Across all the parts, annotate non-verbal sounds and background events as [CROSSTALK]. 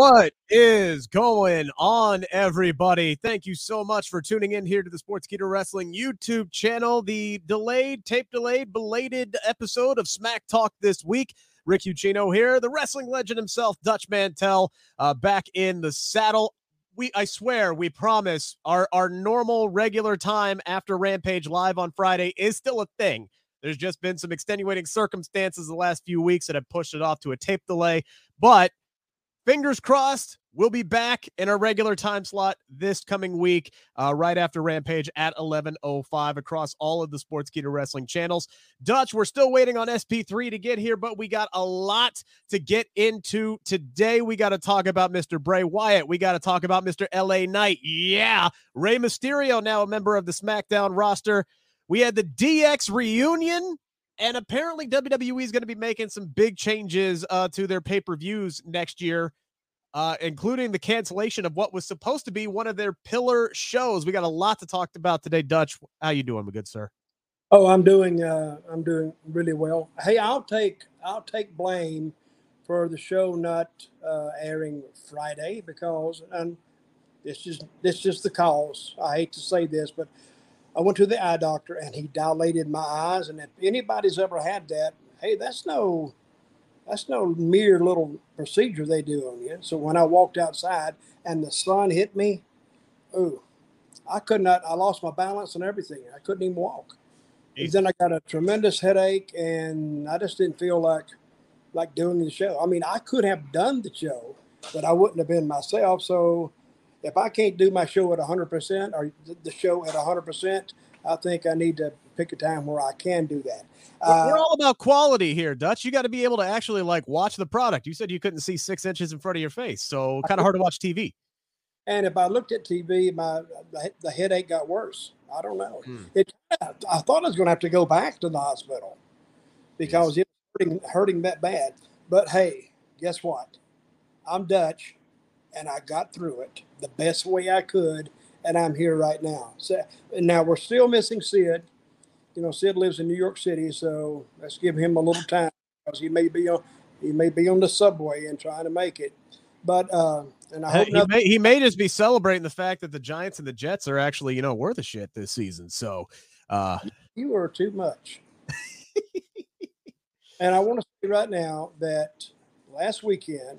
What is going on, everybody? Thank you so much for tuning in here to the Sports Sportskeeda Wrestling YouTube channel. The delayed, tape delayed, belated episode of Smack Talk this week. Rick Ucchino here, the wrestling legend himself, Dutch Mantell, uh, back in the saddle. We, I swear, we promise our our normal regular time after Rampage live on Friday is still a thing. There's just been some extenuating circumstances the last few weeks that have pushed it off to a tape delay, but fingers crossed we'll be back in our regular time slot this coming week uh, right after rampage at 11.05 across all of the sports sportskeeda wrestling channels. Dutch we're still waiting on sp3 to get here but we got a lot to get into today. We got to talk about mr bray wyatt. We got to talk about mr la knight. Yeah Rey mysterio now a member of the smackdown roster. We had the dx reunion and apparently WWE is going to be making some big changes uh, to their pay per views next year, uh, including the cancellation of what was supposed to be one of their pillar shows. We got a lot to talk about today. Dutch, how you doing, my good sir? Oh, I'm doing uh, I'm doing really well. Hey, I'll take I'll take blame for the show not uh, airing Friday because and this is this is the cause. I hate to say this, but I went to the eye doctor and he dilated my eyes. And if anybody's ever had that, hey, that's no that's no mere little procedure they do on you. So when I walked outside and the sun hit me, ooh, I could not. I lost my balance and everything. I couldn't even walk. And then I got a tremendous headache, and I just didn't feel like like doing the show. I mean, I could have done the show, but I wouldn't have been myself. So if I can't do my show at 100% or the show at 100%, I think I need to pick a time where I can do that. Uh, We're all about quality here, Dutch. You got to be able to actually like watch the product. You said you couldn't see six inches in front of your face, so kind of hard to watch TV. And if I looked at TV, my the headache got worse. I don't know. Hmm. It. I thought I was going to have to go back to the hospital because yes. it was hurting, hurting that bad. But hey, guess what? I'm Dutch and I got through it the best way I could, and I'm here right now. So now we're still missing Sid. You know, Sid lives in New York City, so let's give him a little time because he may be on he may be on the subway and trying to make it. But uh, and I hope he may, he may just be celebrating the fact that the Giants and the Jets are actually you know worth a shit this season. So uh, you are too much. and I want to say right now that last weekend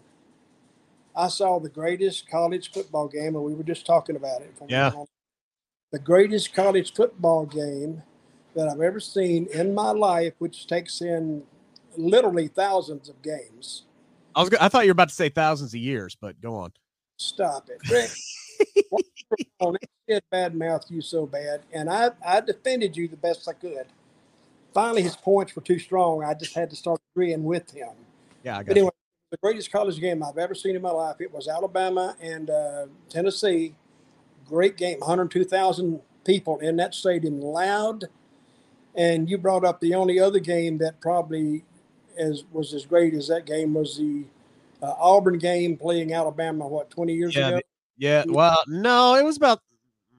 I saw the greatest college football game, and we were just talking about it. Yeah. The greatest college football game that I've ever seen in my life, which takes in literally thousands of games. I was I thought you were about to say thousands of years, but go on. Stop it, [LAUGHS] Rick. it bad mouth you so bad, and I I defended you the best I could. Finally, his points were too strong. I just had to start agreeing with him. Yeah, I got but anyway, the greatest college game I've ever seen in my life. It was Alabama and uh, Tennessee. Great game, 102,000 people in that stadium, loud. And you brought up the only other game that probably as was as great as that game was the uh, Auburn game playing Alabama. What 20 years yeah, ago? Yeah. Well, no, it was about.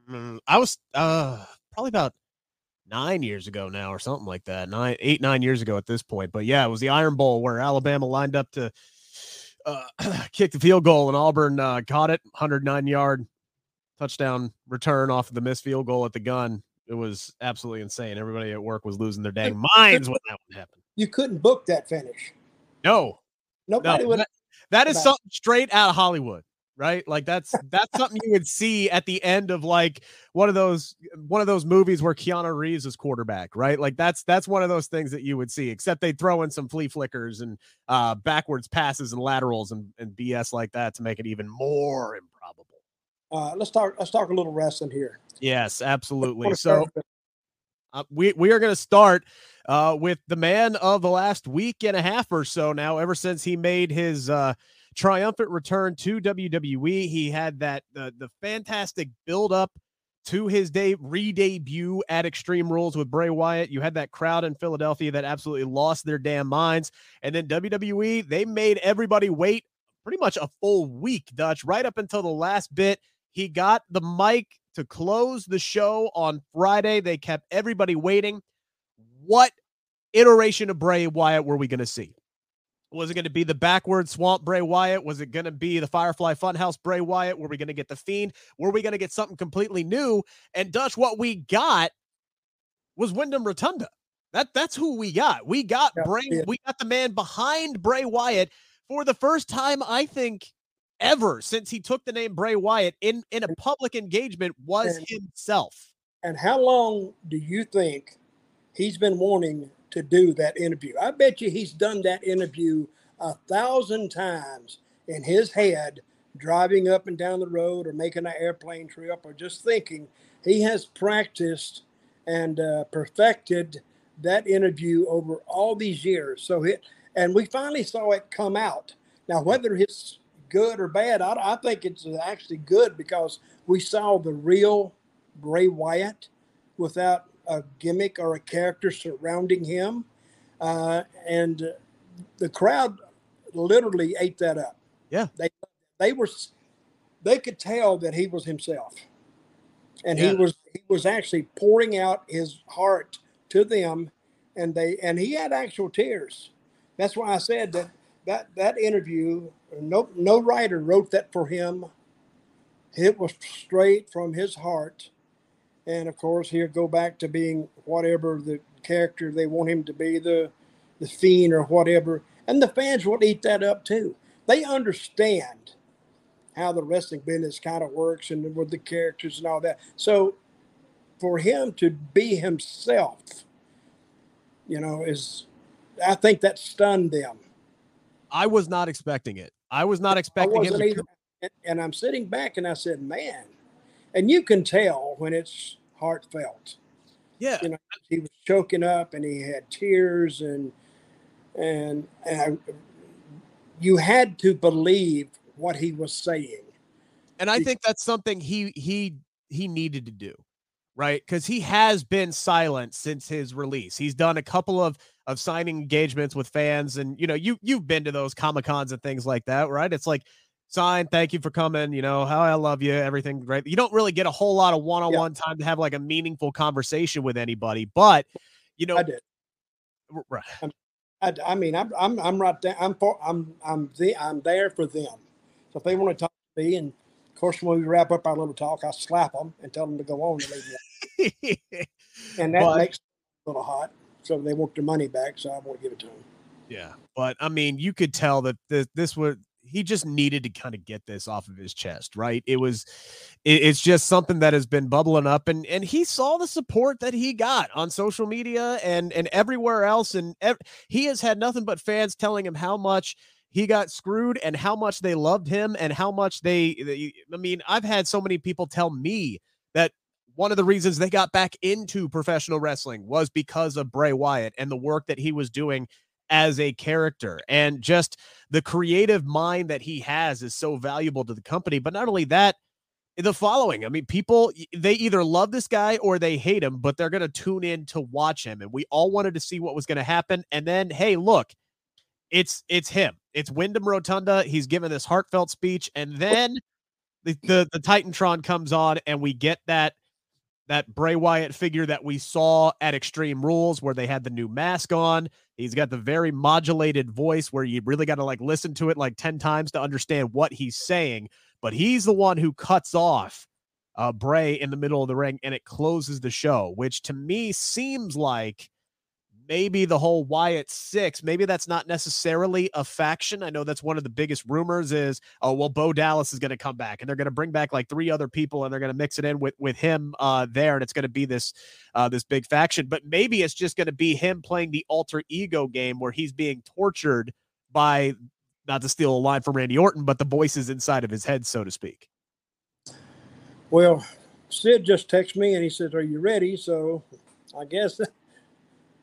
Mm, I was uh, probably about nine years ago now or something like that nine eight nine years ago at this point but yeah it was the iron bowl where alabama lined up to uh, [CLEARS THROAT] kicked the field goal and Auburn uh, caught it, 109 yard touchdown return off of the missed field goal at the gun. It was absolutely insane. Everybody at work was losing their dang minds when that one happened. You couldn't book that finish. No, nobody no, would. That, that is something straight out of Hollywood right? Like that's that's something you would see at the end of like one of those one of those movies where Keanu Reeves is quarterback, right? Like that's that's one of those things that you would see, except they throw in some flea flickers and uh backwards passes and laterals and, and BS like that to make it even more improbable. Uh let's talk let's talk a little wrestling here. Yes, absolutely. So uh, we we are going to start uh, with the man of the last week and a half or so now. Ever since he made his uh, triumphant return to WWE. He had that the the fantastic build up to his day re-debut at Extreme Rules with Bray Wyatt. You had that crowd in Philadelphia that absolutely lost their damn minds. And then WWE, they made everybody wait pretty much a full week, Dutch, right up until the last bit. He got the mic to close the show on Friday. They kept everybody waiting. What iteration of Bray Wyatt were we going to see? Was it going to be the backward swamp Bray Wyatt? Was it going to be the Firefly Funhouse Bray Wyatt? Were we going to get the Fiend? Were we going to get something completely new? And Dutch, what we got was Windham Rotunda. That that's who we got. We got yeah, Bray. Yeah. We got the man behind Bray Wyatt for the first time, I think, ever since he took the name Bray Wyatt in in a public engagement was and, himself. And how long do you think he's been wanting to do that interview? I bet you he's done that interview a thousand times in his head, driving up and down the road or making an airplane trip or just thinking. He has practiced and uh, perfected that interview over all these years. So it, and we finally saw it come out. Now, whether it's good or bad, I, I think it's actually good because we saw the real Bray Wyatt without a gimmick or a character surrounding him. Uh, and the crowd literally ate that up. Yeah. They, they were, they could tell that he was himself. And yeah. he was, he was actually pouring out his heart to them and they, and he had actual tears. That's why I said that that, that interview, no, no writer wrote that for him. It was straight from his heart and of course he'll go back to being whatever the character they want him to be, the the fiend or whatever. And the fans will eat that up too. They understand how the wrestling business kind of works and with the characters and all that. So for him to be himself, you know, is I think that stunned them. I was not expecting it. I was not expecting. To... And I'm sitting back and I said, man, and you can tell when it's heartfelt. Yeah, you know, he was choking up and he had tears and and and I, you had to believe what he was saying. And I think that's something he he he needed to do, right? Because he has been silent since his release. He's done a couple of of signing engagements with fans, and you know, you you've been to those comic cons and things like that, right? It's like sign thank you for coming you know how i love you everything right? You don't really get a whole lot of one-on-one yeah. time to have like a meaningful conversation with anybody but you know i did. Right. I, I mean i'm i'm, I'm right there i'm for i'm i'm the i'm there for them. So if they want to talk to me and of course when we wrap up our little talk i slap them and tell them to go on and leave [LAUGHS] and that but, makes a little hot so they want their money back so i won't give it to them yeah but i mean you could tell that this, this would he just needed to kind of get this off of his chest, right? It was, it, it's just something that has been bubbling up, and and he saw the support that he got on social media and and everywhere else, and ev- he has had nothing but fans telling him how much he got screwed and how much they loved him and how much they, they I mean, I've had so many people tell me that one of the reasons they got back into professional wrestling was because of Bray Wyatt and the work that he was doing as a character and just the creative mind that he has is so valuable to the company but not only that the following i mean people they either love this guy or they hate him but they're going to tune in to watch him and we all wanted to see what was going to happen and then hey look it's it's him. It's windham rotunda. He's given this heartfelt speech and then the, the the titantron comes on and we get that that Bray Wyatt figure that we saw at Extreme Rules, where they had the new mask on. He's got the very modulated voice where you really got to like listen to it like 10 times to understand what he's saying. But he's the one who cuts off uh, Bray in the middle of the ring and it closes the show, which to me seems like maybe the whole Wyatt six, maybe that's not necessarily a faction. I know that's one of the biggest rumors is, oh, well, Bo Dallas is going to come back and they're going to bring back like three other people and they're going to mix it in with, with him uh, there. And it's going to be this, uh, this big faction, but maybe it's just going to be him playing the alter ego game where he's being tortured by, not to steal a line from Randy Orton, but the voices inside of his head, so to speak. Well, Sid just texted me and he says, Are you ready? So I guess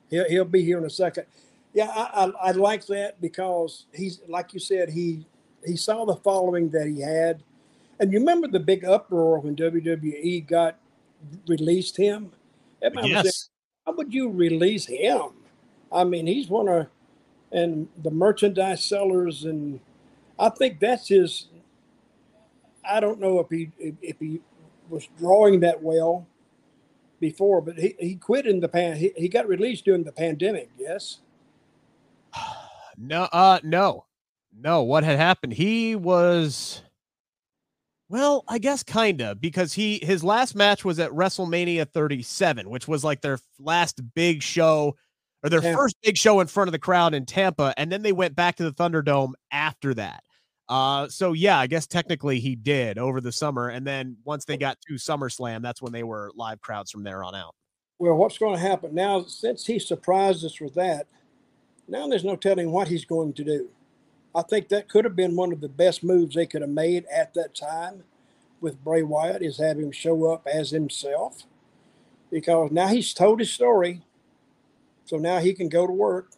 He'll, he'll be here in a second. Yeah, I, I, I like that because he's like you said he he saw the following that he had, and you remember the big uproar when WWE got released him. Everybody yes. How would you release him? I mean, he's one of and the merchandise sellers, and I think that's his. I don't know if he if he was drawing that well, before, but he, he quit in the pan. He, he got released during the pandemic. Yes. no, uh, no, no. What had happened? He was, well, I guess kinda because he his last match was at WrestleMania 37, which was like their last big show or their first big show in front of the crowd in Tampa, and then they went back to the Thunderdome after that. Uh, so yeah, I guess technically he did over the summer, and then once they got to SummerSlam, that's when they were live crowds from there on out. Well, what's going to happen now? Since he surprised us with that, now there's no telling what he's going to do. I think that could have been one of the best moves they could have made at that time with Bray Wyatt is have him show up as himself because now he's told his story. So now he can go to work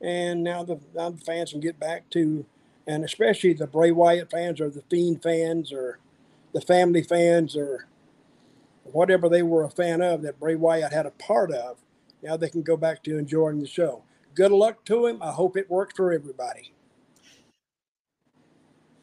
and now the, now the fans can get back to, and especially the Bray Wyatt fans or the Fiend fans or the family fans or whatever they were a fan of that Bray Wyatt had a part of. Now they can go back to enjoying the show good luck to him. I hope it works for everybody.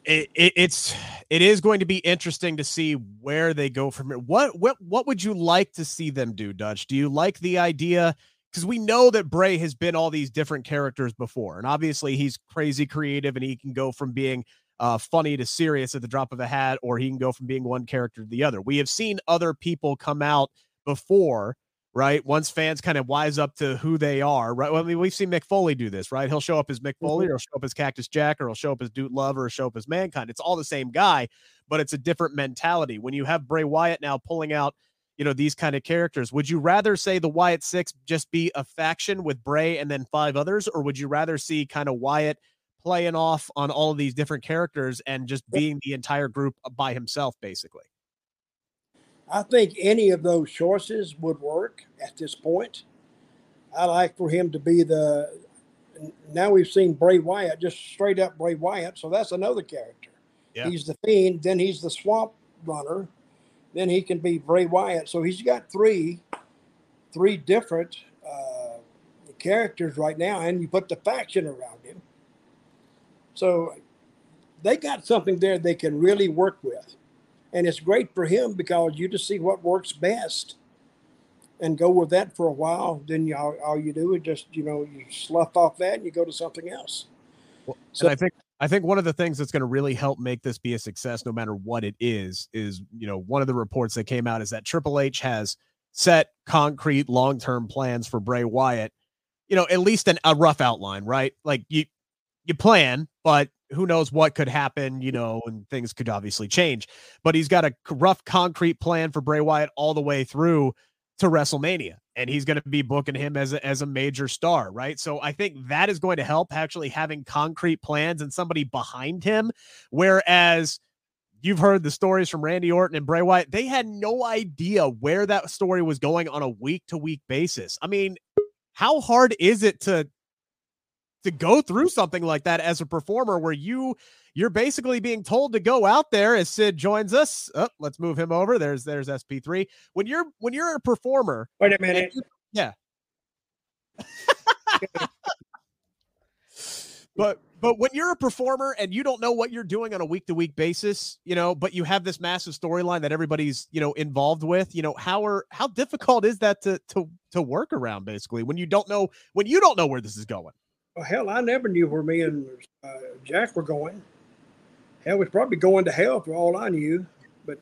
It, it, it's it is going to be interesting to see where they go from here. What what what would you like to see them do, Dutch? Do you like the idea? Because we know that Bray has been all these different characters before, and obviously he's crazy creative, and he can go from being uh, funny to serious at the drop of a hat, or he can go from being one character to the other. We have seen other people come out before right? Once fans kind of wise up to who they are, right? Well, I mean, we've seen Mick Foley do this, right? He'll show up as Mick Foley, mm-hmm. or show up as Cactus Jack, or he'll show up as Dude Love, or show up as Mankind. It's all the same guy, but it's a different mentality. When you have Bray Wyatt now pulling out, you know, these kind of characters, would you rather say the Wyatt Six just be a faction with Bray and then five others, or would you rather see kind of Wyatt playing off on all of these different characters and just being the entire group uh, by himself, basically? I think any of those choices would work at this point. I like for him to be the. Now we've seen Bray Wyatt, just straight up Bray Wyatt, so that's another character. Yeah. He's the fiend, then he's the swamp runner, then he can be Bray Wyatt. So he's got three, three different uh, characters right now, and you put the faction around him. So they got something there they can really work with and it's great for him because you just see what works best and go with that for a while. Then you, all, all you do is just you know you slough off that and you go to something else. Well, so I think I think one of the things that's going to really help make this be a success, no matter what it is, is you know one of the reports that came out is that Triple H has set concrete long term plans for Bray Wyatt. You know, at least an, a rough outline, right? Like you you plan, but who knows what could happen, you know, and things could obviously change. But he's got a rough concrete plan for Bray Wyatt all the way through to WrestleMania. And he's going to be booking him as a, as a major star, right? So I think that is going to help actually having concrete plans and somebody behind him. Whereas you've heard the stories from Randy Orton and Bray Wyatt, they had no idea where that story was going on a week to week basis. I mean, how hard is it to to go through something like that as a performer where you you're basically being told to go out there as Sid joins us. Oh, let's move him over. There's there's SP3. When you're when you're a performer. Wait a minute. You, yeah. [LAUGHS] but but when you're a performer and you don't know what you're doing on a week to week basis, you know, but you have this massive storyline that everybody's, you know, involved with, you know, how are how difficult is that to to to work around basically when you don't know when you don't know where this is going? Well, hell, I never knew where me and uh, Jack were going. Hell, was probably going to hell for all I knew. But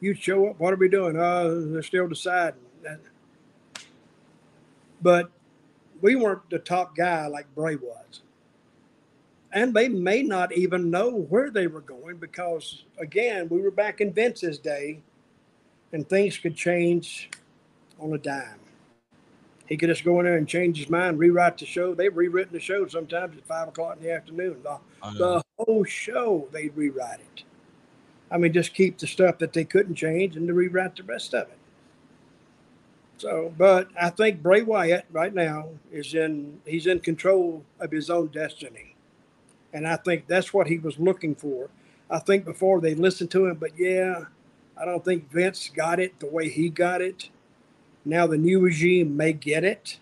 you'd show up. What are we doing? Uh, they're still deciding. But we weren't the top guy like Bray was. And they may not even know where they were going because, again, we were back in Vince's day and things could change on a dime he could just go in there and change his mind, rewrite the show. They've rewritten the show sometimes at five o'clock in the afternoon. The, the whole show they'd rewrite it. I mean, just keep the stuff that they couldn't change and to rewrite the rest of it. So, but I think Bray Wyatt right now is in he's in control of his own destiny. And I think that's what he was looking for. I think before they listened to him, but yeah, I don't think Vince got it the way he got it. Now the new regime may get it.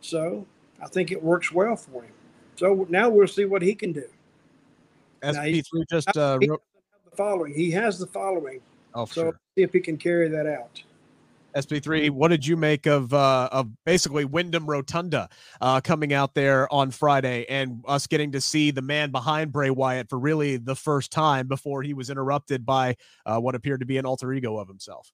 So I think it works well for him. So now we'll see what he can do. SP3 just uh, wrote- the following. He has the following. Oh, so sure. see if he can carry that out. SP3, what did you make of uh, of basically Windham Rotunda uh, coming out there on Friday and us getting to see the man behind Bray Wyatt for really the first time before he was interrupted by uh, what appeared to be an alter ego of himself?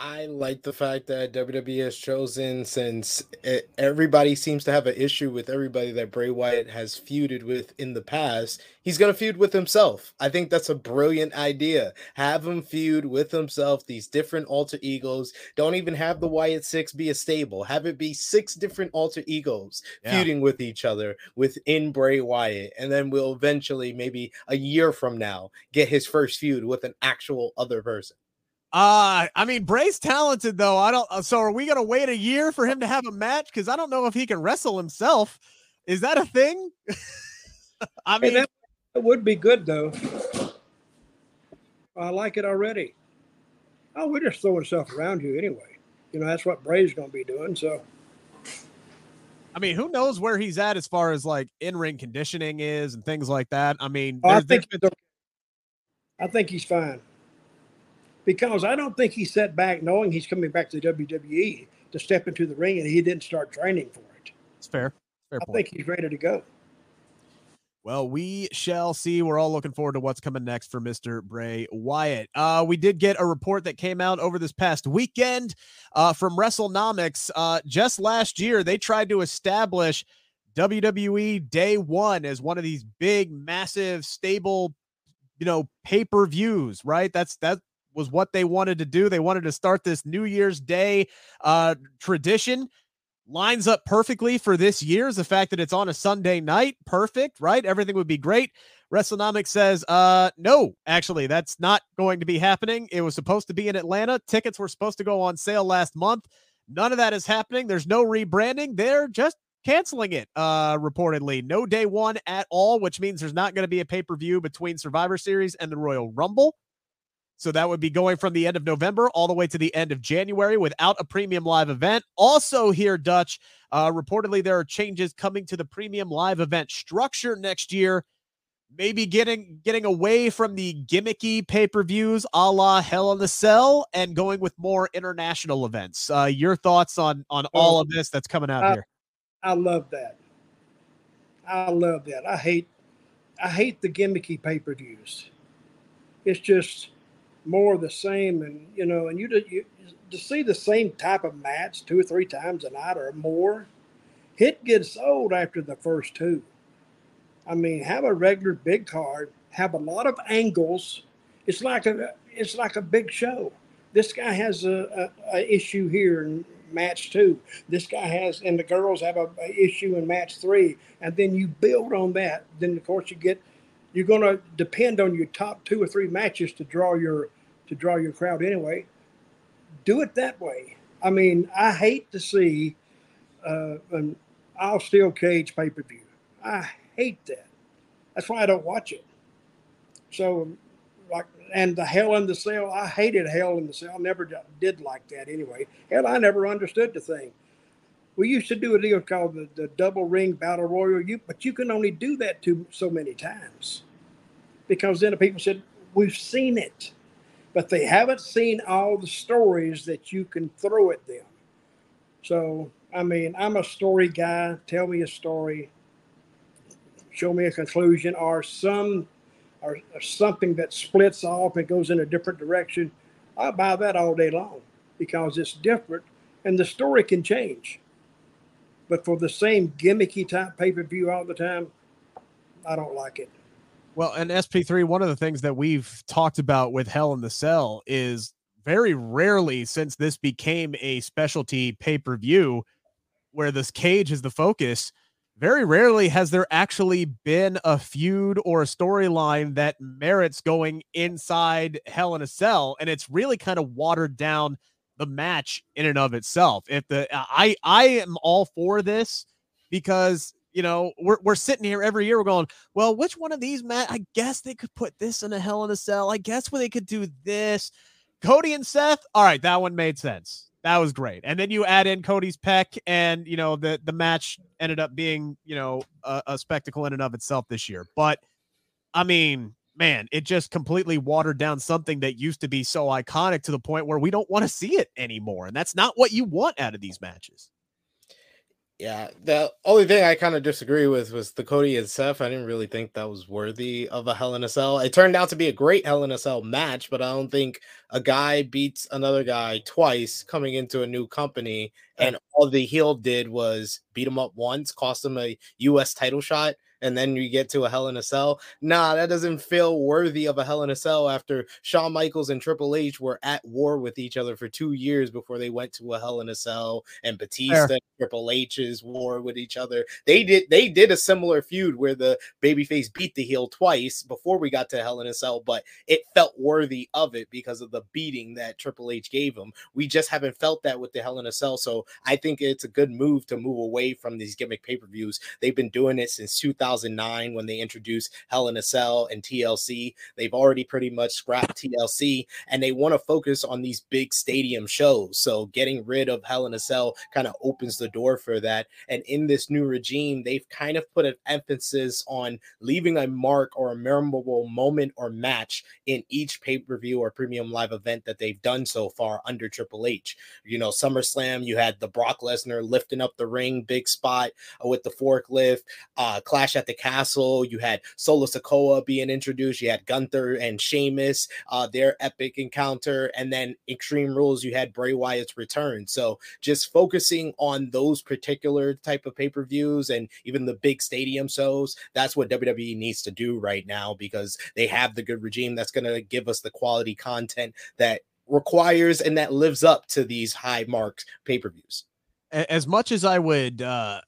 I like the fact that WWE has chosen, since it, everybody seems to have an issue with everybody that Bray Wyatt has feuded with in the past, he's going to feud with himself. I think that's a brilliant idea. Have him feud with himself, these different alter egos. Don't even have the Wyatt Six be a stable, have it be six different alter egos yeah. feuding with each other within Bray Wyatt. And then we'll eventually, maybe a year from now, get his first feud with an actual other person. Uh, I mean, Bray's talented though. I don't. Uh, so are we gonna wait a year for him to have a match? Because I don't know if he can wrestle himself. Is that a thing? [LAUGHS] I mean, hey, that would be good though. I like it already. Oh, we're just throwing stuff around you anyway. You know, that's what Bray's going to be doing. So, I mean, who knows where he's at as far as like in ring conditioning is and things like that. I mean, oh, I think I think he's fine because I don't think he sat back knowing he's coming back to the WWE to step into the ring and he didn't start training for it. It's fair. fair I point. think he's ready to go. Well, we shall see. We're all looking forward to what's coming next for Mr. Bray Wyatt. Uh, we did get a report that came out over this past weekend uh, from WrestleNomics. Uh, just last year, they tried to establish WWE Day One as one of these big, massive, stable, you know, pay per views. Right? That's that was what they wanted to do. They wanted to start this New Year's Day uh, tradition. Lines up perfectly for this year's the fact that it's on a Sunday night. Perfect, right? Everything would be great. WrestleNomics says, uh, no, actually, that's not going to be happening. It was supposed to be in Atlanta. Tickets were supposed to go on sale last month. None of that is happening. There's no rebranding. They're just canceling it, uh, reportedly. No day one at all, which means there's not going to be a pay per view between Survivor Series and the Royal Rumble. So that would be going from the end of November all the way to the end of January without a premium live event. Also, here, Dutch, uh, reportedly there are changes coming to the premium live event structure next year. Maybe getting getting away from the gimmicky pay per views a la Hell in the Cell and going with more international events. Uh, your thoughts on on all of this that's coming out I, here? I love that. I love that. I hate I hate the gimmicky pay per views. It's just more of the same, and you know, and you, you to see the same type of match two or three times a night or more, hit gets old after the first two. I mean, have a regular big card, have a lot of angles. It's like a it's like a big show. This guy has a, a, a issue here in match two. This guy has, and the girls have a, a issue in match three, and then you build on that. Then of course you get you're going to depend on your top two or three matches to draw your to draw your crowd anyway. Do it that way. I mean, I hate to see uh, an all steel cage pay per view. I hate that. That's why I don't watch it. So, like, and the Hell in the Cell, I hated Hell in the Cell. I never did like that anyway. Hell, I never understood the thing. We used to do a deal called the, the double ring battle royal, you, but you can only do that to so many times because then the people said, We've seen it but they haven't seen all the stories that you can throw at them. So, I mean, I'm a story guy. Tell me a story, show me a conclusion, or some, or, or something that splits off and goes in a different direction. I buy that all day long because it's different, and the story can change. But for the same gimmicky type pay per view all the time, I don't like it. Well, and SP3, one of the things that we've talked about with Hell in the Cell is very rarely since this became a specialty pay per view where this cage is the focus. Very rarely has there actually been a feud or a storyline that merits going inside Hell in a Cell, and it's really kind of watered down the match in and of itself. If the uh, I I am all for this because you know, we're, we're sitting here every year. We're going, well, which one of these, Matt? I guess they could put this in a Hell in a Cell. I guess where they could do this. Cody and Seth. All right, that one made sense. That was great. And then you add in Cody's peck, and you know the the match ended up being you know a, a spectacle in and of itself this year. But I mean, man, it just completely watered down something that used to be so iconic to the point where we don't want to see it anymore. And that's not what you want out of these matches. Yeah, the only thing I kind of disagree with was the Cody and Seth. I didn't really think that was worthy of a Hell in a Cell. It turned out to be a great Hell in a Cell match, but I don't think a guy beats another guy twice coming into a new company, and all the heel did was beat him up once, cost him a U.S. title shot and then you get to a Hell in a Cell. Nah, that doesn't feel worthy of a Hell in a Cell after Shawn Michaels and Triple H were at war with each other for two years before they went to a Hell in a Cell, and Batista and Triple H's war with each other. They did they did a similar feud where the babyface beat the heel twice before we got to Hell in a Cell, but it felt worthy of it because of the beating that Triple H gave him. We just haven't felt that with the Hell in a Cell, so I think it's a good move to move away from these gimmick pay per views. They've been doing it since 2009 when they introduced Hell in a Cell and TLC. They've already pretty much scrapped TLC and they want to focus on these big stadium shows. So getting rid of Hell in a Cell kind of opens the door for that. And in this new regime, they've kind of put an emphasis on leaving a mark or a memorable moment or match in each pay per view or premium live event that they've done so far under Triple H. You know, SummerSlam, you had the Brock Lesnar lifting up the ring, big spot uh, with the forklift, uh, Clash at the castle. You had Solo Sikoa being introduced. You had Gunther and Sheamus, uh, their epic encounter, and then Extreme Rules. You had Bray Wyatt's return. So just focusing on those particular type of pay per views and even the big stadium shows. That's what WWE needs to do right now because they have the good regime that's going to give us the quality content that requires and that lives up to these high marks pay per views. As much as I would uh,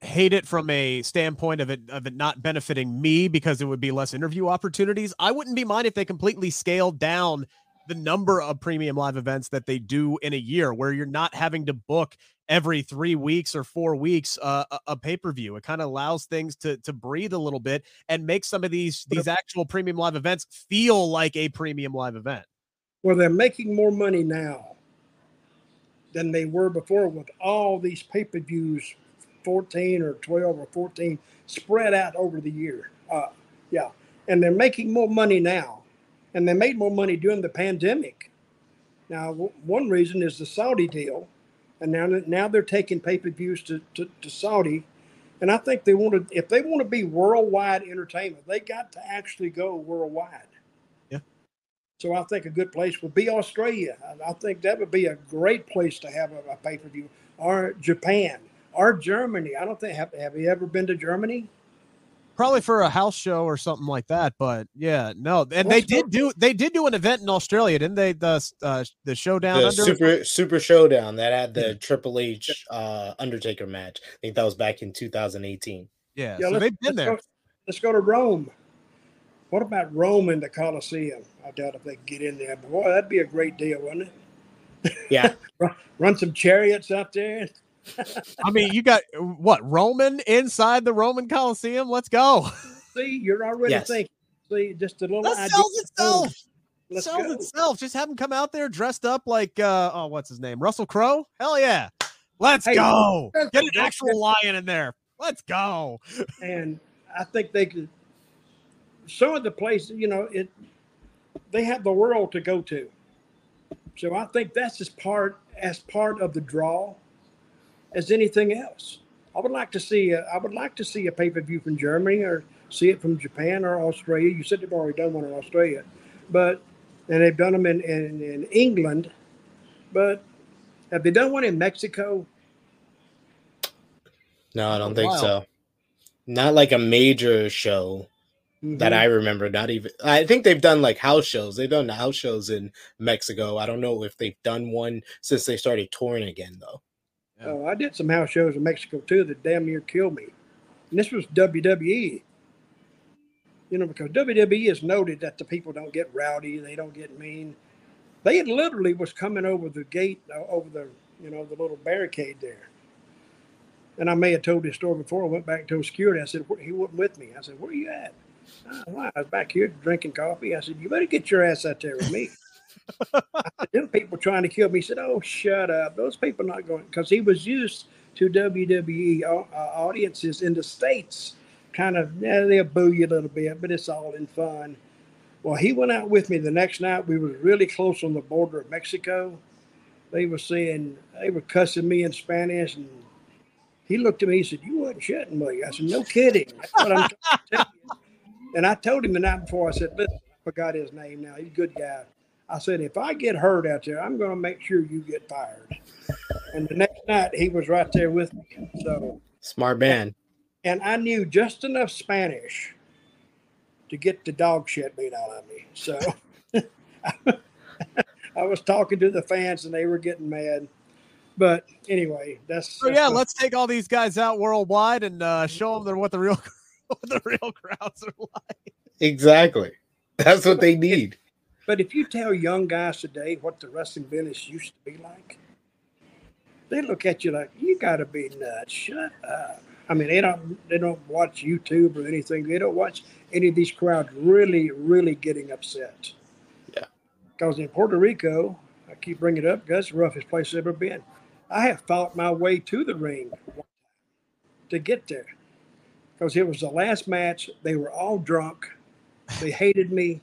hate it from a standpoint of it of it not benefiting me because it would be less interview opportunities. I wouldn't be mind if they completely scaled down the number of premium live events that they do in a year where you're not having to book every 3 weeks or 4 weeks uh, a, a pay-per-view. It kind of allows things to to breathe a little bit and make some of these these actual premium live events feel like a premium live event. Well, they're making more money now than they were before with all these pay-per-views 14 or 12 or 14 spread out over the year. Uh, yeah. And they're making more money now. And they made more money during the pandemic. Now, w- one reason is the Saudi deal. And now, now they're taking pay per views to, to, to Saudi. And I think they want to, if they want to be worldwide entertainment, they got to actually go worldwide. Yeah. So I think a good place would be Australia. I think that would be a great place to have a, a pay per view, or Japan or Germany. I don't think have have you ever been to Germany? Probably for a house show or something like that, but yeah, no. And they did do they did do an event in Australia, didn't they? The uh, the showdown the under super super showdown that had the Triple H uh, Undertaker match. I think that was back in 2018. Yeah, yeah so they've been there. Go, let's go to Rome. What about Rome in the Coliseum? I doubt if they get in there, but boy, that'd be a great deal, wouldn't it? Yeah, [LAUGHS] run, run some chariots out there. I mean, you got what Roman inside the Roman Coliseum? Let's go. See, you're already yes. thinking. See, just a little that sells itself. Let's sells go. itself. Just have him come out there dressed up like uh oh, what's his name? Russell Crowe? Hell yeah. Let's hey, go. Get an actual lion in there. Let's go. And I think they could some of the places, you know, it they have the world to go to. So I think that's just part as part of the draw as anything else. I would like to see a, I would like to see a pay per view from Germany or see it from Japan or Australia. You said they've already done one in Australia, but and they've done them in, in, in England, but have they done one in Mexico? No, I don't think wow. so. Not like a major show mm-hmm. that I remember. Not even. I think they've done like house shows. They've done house shows in Mexico. I don't know if they've done one since they started touring again, though. Yeah. Uh, I did some house shows in Mexico too that damn near killed me. And this was WWE. You know, because WWE is noted that the people don't get rowdy, they don't get mean. They literally was coming over the gate, uh, over the you know the little barricade there. And I may have told this story before. I went back to security. I said he wasn't with me. I said, "Where are you at?" I was back here drinking coffee. I said, "You better get your ass out there with me." Them people trying to kill me. Said, "Oh, shut up! Those people not going." Because he was used to WWE uh, audiences in the states kind of yeah, they'll boo you a little bit, but it's all in fun. Well, he went out with me the next night. We were really close on the border of Mexico. They were saying they were cussing me in Spanish, and he looked at me. He said, "You wasn't shitting me." I said, "No kidding." You. And I told him the night before. I said, "Listen, I forgot his name now. He's a good guy." I said, "If I get hurt out there, I'm going to make sure you get fired." And the next night, he was right there with me. So Smart man. and I knew just enough Spanish to get the dog shit beat out of me. So [LAUGHS] I was talking to the fans and they were getting mad. But anyway, that's So yeah, let's take all these guys out worldwide and uh, show them what the real [LAUGHS] what the real crowds are like. Exactly. That's what they need. But if you tell young guys today what the wrestling business used to be like, they look at you like you got to be nuts. Shut up. I mean, they don't they don't watch YouTube or anything. They don't watch any of these crowds really really getting upset. Yeah. Because in Puerto Rico, I keep bringing it up. That's the roughest place I've ever been. I have fought my way to the ring to get there because it was the last match. They were all drunk. They hated me.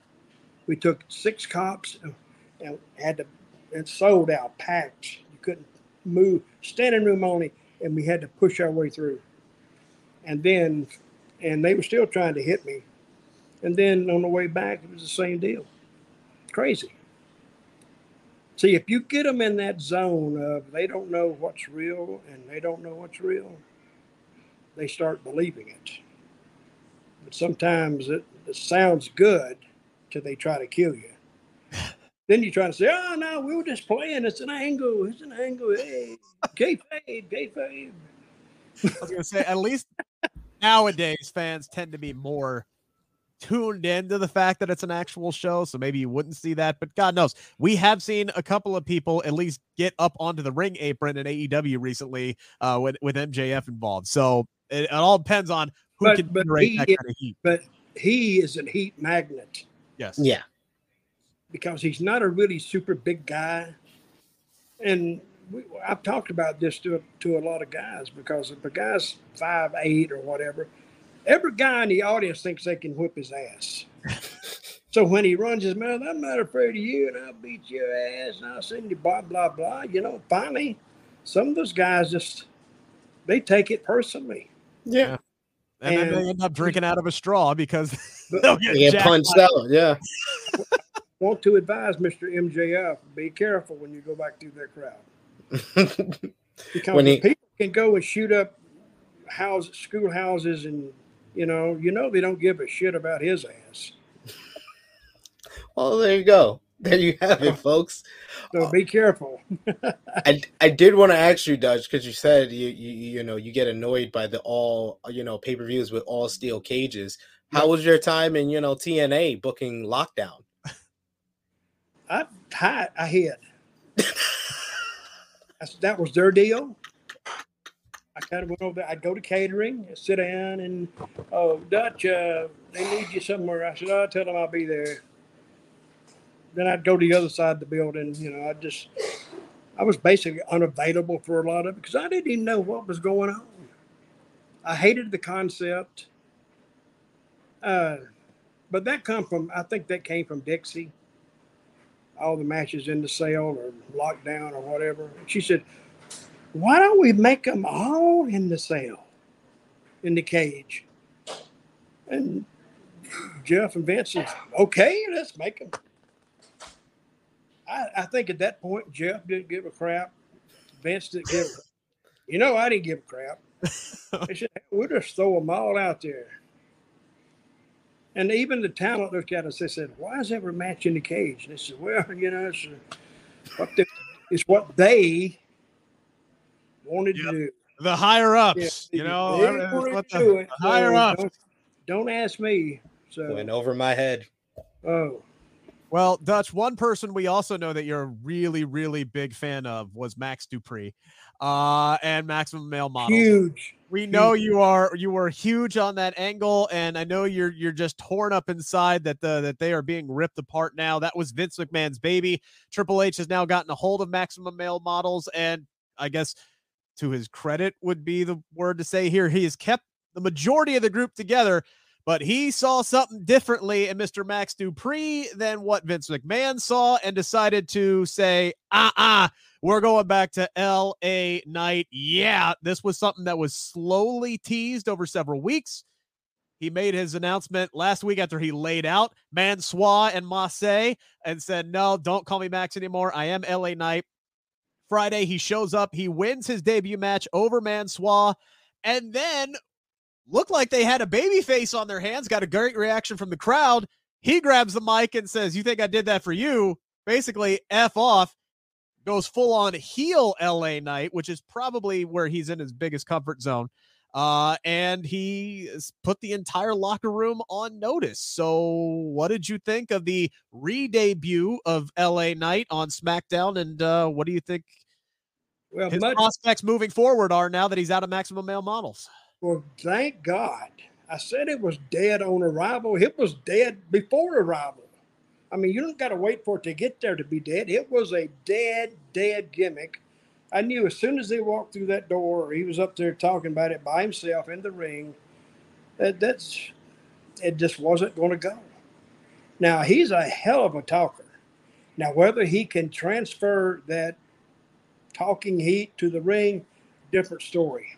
We took six cops and, and had to, and sold out, packed. You couldn't move, standing room only, and we had to push our way through. And then, and they were still trying to hit me. And then on the way back, it was the same deal. Crazy. See, if you get them in that zone of they don't know what's real and they don't know what's real, they start believing it. But sometimes it, it sounds good till they try to kill you. then you try to say, "Oh no, we were just playing. It's an angle. It's an angle. Hey, kayfabe, kayfabe." I was gonna say at least nowadays fans tend to be more tuned in to the fact that it's an actual show, so maybe you wouldn't see that. But God knows, we have seen a couple of people at least get up onto the ring apron in AEW recently uh, with with MJF involved. So it, it all depends on who But- can but generate he that kind of heat. But he is a heat magnet Yes. Yeah. because he's not a really super big guy. And we, I've talked about this to to a lot of guys because if a guy's five eight or whatever, every guy in the audience thinks they can whip his ass. [LAUGHS] so when he runs his mouth, I'm not afraid of you, and I'll beat your ass, and I'll send you blah blah blah. You know, finally, some of those guys just they take it personally. Yeah. And, then they end up drinking out of a straw because [LAUGHS] they'll get, They get punched by- out. Yeah. [LAUGHS] Want to advise Mr. MJF, be careful when you go back through that crowd. [LAUGHS] because When he- people can go and shoot up house schoolhouses and you know you know they don't give a shit about his ass well, there you go. There you have it, folks. so be careful [LAUGHS] I, I did want to ask you, Dutch, because you said you, you you know you get annoyed by the all you know pay per views with all steel cages. How was your time in you know TNA booking Lockdown? [LAUGHS] i i hid [LAUGHS] That's, that was their deal i kind of went over there i'd go to catering sit down and oh dutch uh, they need you somewhere i said i'll tell them i'll be there then i'd go to the other side of the building you know i just I was basically unavailable for a lot of it because I didn't even know what was going on. I hated the concept. Uh, but that come from I think that came from Dixie. All the matches in the sale or lockdown or whatever. She said, "Why don't we make them all in the sale, in the cage?" And Jeff and Vince said, "Okay, let's make them." I, I think at that point Jeff didn't give a crap. Vince didn't give. A, you know, I didn't give a crap. They said we'll just throw them all out there. And even the talent looked at us. They said, "Why is every match in the cage?" And they said, "Well, [LAUGHS] you know, it's uh, what the, it's what they wanted Yep. to do. the higher ups. Yeah, you know, they every- what the, the higher so ups. Don't, don't ask me. So, Went over my head. oh, Well, Dutch, one person we also know that you're a really, really big fan of was Max Dupri, uh, and Maximum Male Models. huge. We know you are you were huge on that angle, and I know you're you're just torn up inside that the that they are being ripped apart now. That was Vince McMahon's baby. Triple H has now gotten a hold of Maximum Male Models, and I guess to his credit would be the word to say here. He has kept the majority of the group together. But he saw something differently in Mr. Max Dupri than what Vince McMahon saw and decided to say, uh uh-uh, uh, we're going back to LA Knight. Yeah, this was something that was slowly teased over several weeks. He made his announcement last week after he laid out Mansoor and Massey and said, No, don't call me Max anymore. I am LA Knight. Friday, he shows up. He wins his debut match over Mansoor. And then looked like they had a baby face on their hands, got a great reaction from the crowd. He grabs the mic and says, You think I did that for you? Basically, F off. Goes full on heel LA Knight, which is probably where he's in his biggest comfort zone. Uh, and he put the entire locker room on notice. So, what did you think of the re debut of LA Knight on SmackDown? And uh, what do you think well, his much, prospects moving forward are now that he's out of Maximum Male Models? Well, thank God. I said it was dead on arrival. It was dead before arrival. I mean, you don't got to wait for it to get there to be dead. It was a dead, dead gimmick. I knew as soon as they walked through that door, he was up there talking about it by himself in the ring. That that's it just wasn't going to go. Now he's a hell of a talker. Now whether he can transfer that talking heat to the ring, different story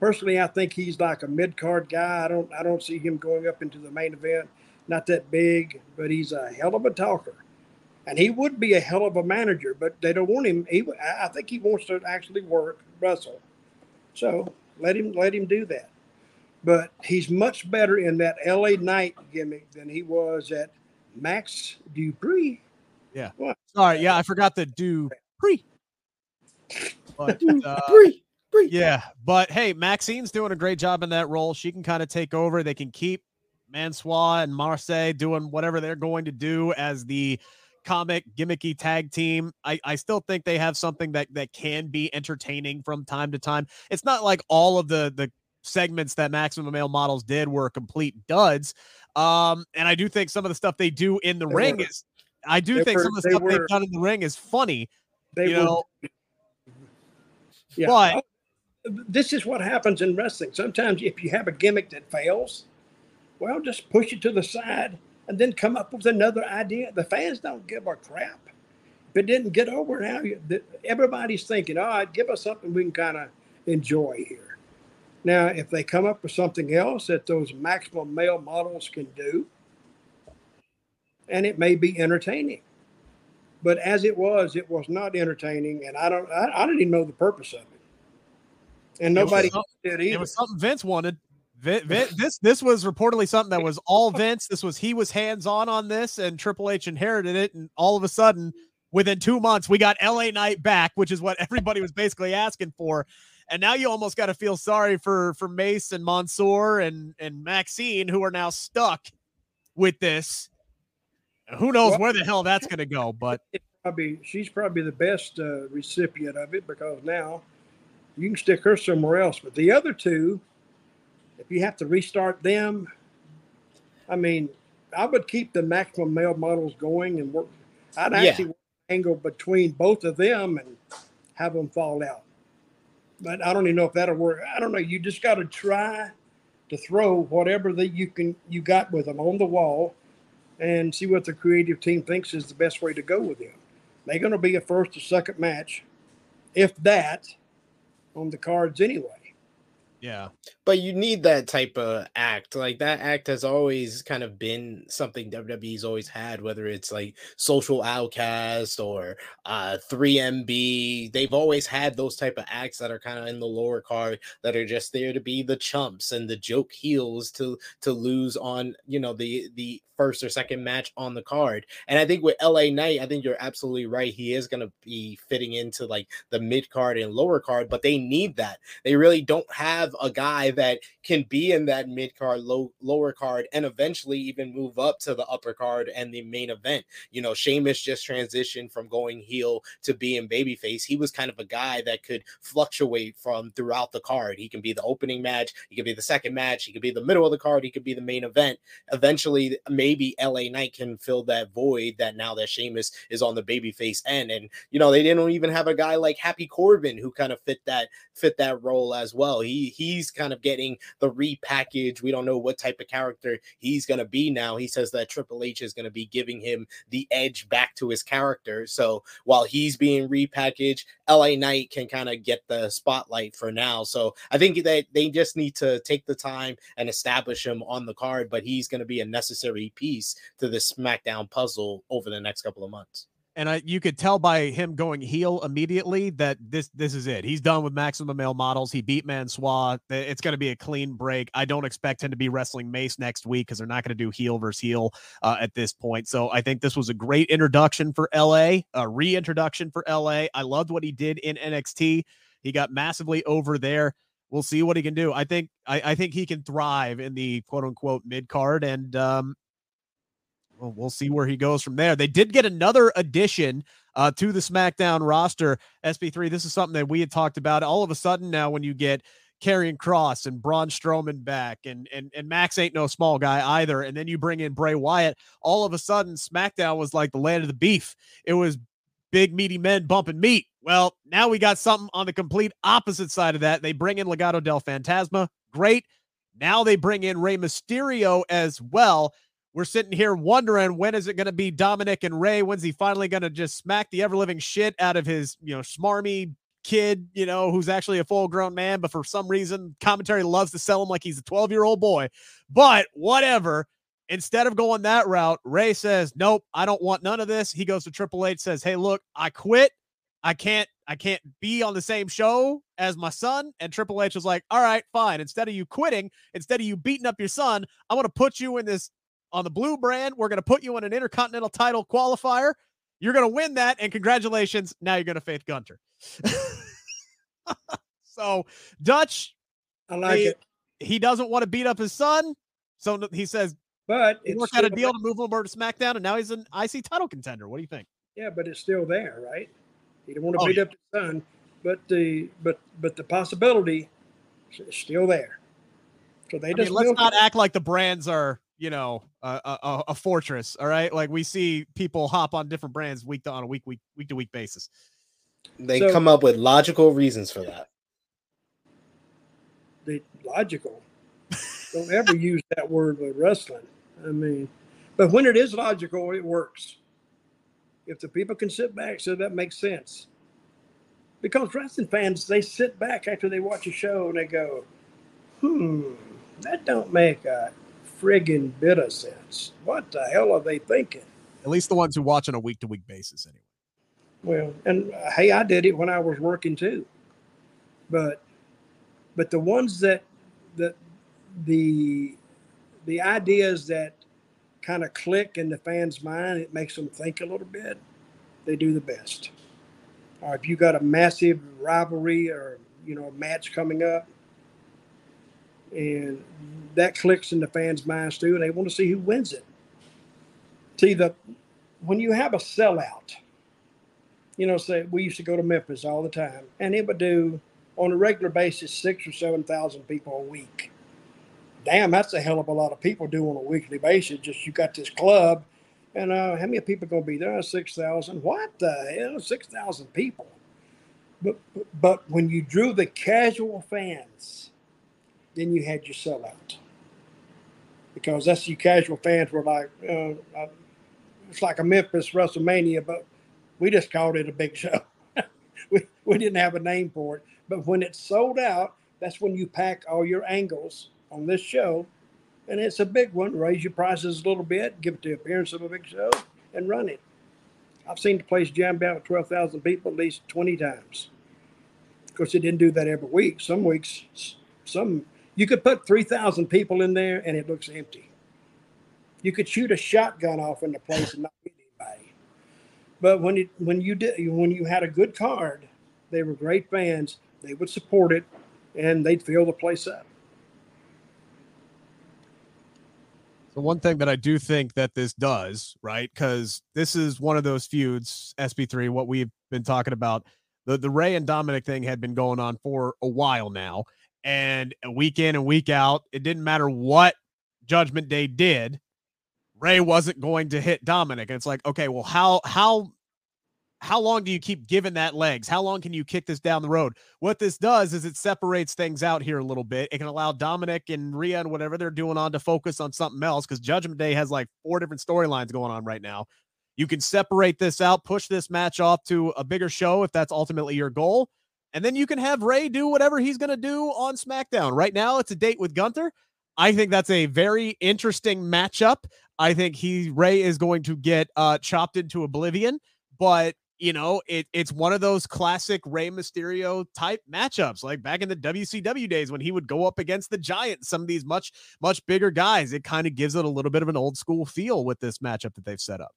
personally, I think he's like a mid card guy. I don't I don't see him going up into the main event. Not that big, but he's a hell of a talker, and he would be a hell of a manager. But they don't want him. He I think he wants to actually work wrestle. So let him let him do that. But he's much better in that LA Knight gimmick than he was at Max Dupri. Yeah. What? Sorry. Yeah, I forgot the Dupri. [LAUGHS] But, uh, yeah, but hey, Maxine's doing a great job in that role. She can kind of take over. They can keep Mansoor and Marseille doing whatever they're going to do as the comic gimmicky tag team. I, I still think they have something that that can be entertaining from time to time. It's not like all of the the segments that Maximum Male Models did were complete duds. Um, and I do think some of the stuff they do in the they ring were, is I do think were, some of the stuff were, they've done in the ring is funny. They you know, yeah. But this is what happens in wrestling. Sometimes if you have a gimmick that fails, well, just push it to the side and then come up with another idea. The fans don't give a crap. If it didn't get over now, everybody's thinking, all right, give us something we can kind of enjoy here. Now, if they come up with something else that those maximum male models can do, and it may be entertaining. But as it was, it was not entertaining, and I don't, I, I didn't even know the purpose of it and nobody did either. It was something Vince wanted. this this was reportedly something that was all Vince. This was he was hands on on this, and Triple H inherited it. And all of a sudden, within two months, we got LA Knight back, which is what [LAUGHS] everybody was basically asking for. And now you almost got to feel sorry for for Mace and Mansoor and and Maxine, who are now stuck with this. Who knows well, where the hell that's going to go? But [LAUGHS] probably she's probably the best uh, recipient of it because now you can stick her somewhere else. But the other two, if you have to restart them, I mean, I would keep the maximum male models going and work. I'd actually yeah. angle between both of them and have them fall out. But I don't even know if that'll work. I don't know. You just got to try to throw whatever that you can you got with them on the wall, and see what the creative team thinks is the best way to go with them. They're going to be a first or second match, if that on the cards anyway. Yeah. But you need that type of act. Like that act has always kind of been something WWE's always had, whether it's like social outcast or uh 3MB. They've always had those type of acts that are kind of in the lower card that are just there to be the chumps and the joke heels to to lose on, you know, the the first or second match on the card. And I think with LA Knight, I think you're absolutely right. He is going to be fitting into like the mid card and lower card, but they need that. They really don't have a guy that can be in that mid card, low lower card, and eventually even move up to the upper card and the main event. You know, Sheamus just transitioned from going heel to being babyface. He was kind of a guy that could fluctuate from throughout the card. He can be the opening match, he could be the second match, he could be the middle of the card, he could be the main event. Eventually, maybe LA Knight can fill that void that now that Sheamus is on the babyface end. And you know, they didn't even have a guy like Happy Corbin who kind of fit that fit that role as well. He he's kind of getting the repackage. We don't know what type of character he's going to be now. He says that Triple H is going to be giving him the edge back to his character. So while he's being repackaged, LA Knight can kind of get the spotlight for now. So I think that they just need to take the time and establish him on the card, but he's going to be a necessary piece to the SmackDown puzzle over the next couple of months and I, you could tell by him going heel immediately that this this is it. He's done with maximum male models. He beat Mansoor. It's going to be a clean break. I don't expect him to be wrestling Mace next week because they're not going to do heel versus heel uh, at this point. So I think this was a great introduction for LA, a reintroduction for LA. I loved what he did in NXT. He got massively over there. We'll see what he can do. I think I, I think he can thrive in the quote unquote mid card, and um, well, we'll see where he goes from there. They did get another addition uh, to the SmackDown roster. SP3, this is something that we had talked about. All of a sudden now, when you get Karrion Kross and Braun Strowman back, and and and Max ain't no small guy either, and then you bring in Bray Wyatt, all of a sudden SmackDown was like the land of the beef. It was big meaty men bumping meat. Well, now we got something on the complete opposite side of that. They bring in Legado del Fantasma, great. Now they bring in Rey Mysterio as well we're sitting here wondering when is it going to be Dominic and Rey? When's he finally going to just smack the ever living shit out of his, you know, smarmy kid, you know, who's actually a full grown man, but for some reason, commentary loves to sell him like he's a 12 year old boy. But whatever. Instead of going that route, Rey says, Nope, I don't want none of this. He goes to Triple H, says, Hey, look, I quit. I can't, I can't be on the same show as my son. And Triple H was like, All right, fine. Instead of you quitting, instead of you beating up your son, I'm to put you in this on the blue brand. We're going to put you in an intercontinental title qualifier. You're going to win that. And congratulations. Now you're going to faith Gunther. [LAUGHS] so, Dutch, I like he, it. He doesn't want to beat up his son. So he says, but he worked out a deal to move him over to SmackDown, and now he's an IC title contender. What do you think? Yeah, but it's still there, right? He don't want to oh, beat yeah. up his son, but the but but the possibility is still there. So they I just mean, let's not act like the brands are you know a, a, a, fortress all right? Like we see people hop on different brands week to on a week week week to week basis. They so, come up with logical reasons for that. They logical. Don't ever use that word with wrestling i mean but when it is logical it works. If the people can sit back so that makes sense. Because wrestling fans they sit back after they watch a show and they go hmm that don't make a friggin' bit of sense. What the hell are they thinking? At least the ones who watch on a week to week basis, anyway. Well, and uh, hey, I did it when I was working too. But, but the ones that that the the ideas that kind of click in the fans' mind, it makes them think a little bit. They do the best. Or if you got a massive rivalry or you know match coming up, and that clicks in the fans' minds too, and they want to see who wins it. See the when you have a sellout, you know, say we used to go to Memphis all the time, and it would do on a regular basis six or seven thousand people a week. Damn, that's a hell of a lot of people do on a weekly basis. Just you got this club, and uh, how many people going to be there? Six thousand. What the hell? Six thousand people. But but when you drew the casual fans then you had your sellout. Because that's you casual fans were like, uh, it's like a Memphis WrestleMania, but we just called it a big show. [LAUGHS] we, we didn't have a name for it. But when it's sold out, that's when you pack all your angles on this show. And it's a big one. Raise your prices a little bit, give it the appearance of a big show, and run it. I've seen the place jammed out with 12,000 people at least 20 times. Of course, it didn't do that every week. Some weeks, some you could put 3,000 people in there and it looks empty. You could shoot a shotgun off in the place and not hit anybody. But when it, when you did when you had a good card, they were great fans. They would support it, and they'd fill the place up. So one thing that I do think that this does, right? Because this is one of those feuds, SP3, what we've been talking about. The the Rey and Dominic thing had been going on for a while now. And uh, week in and week out, it didn't matter what Judgment Day did. Rey wasn't going to hit Dominic. And it's like, okay, well, how how how long do you keep giving that legs? How long can you kick this down the road? What this does is it separates things out here a little bit. It can allow Dominic and Rhea and whatever they're doing on to focus on something else because Judgment Day has like four different storylines going on right now. You can separate this out, push this match off to a bigger show if that's ultimately your goal. And then you can have Rey do whatever he's going to do on SmackDown. Right now, it's a date with Gunther. I think that's a very interesting matchup. I think he Rey is going to get uh, chopped into oblivion, but you know, it, it's one of those classic Rey Mysterio type matchups, like back in the WCW days when he would go up against the Giant, some of these much, much bigger guys. It kind of gives it a little bit of an old school feel with this matchup that they've set up.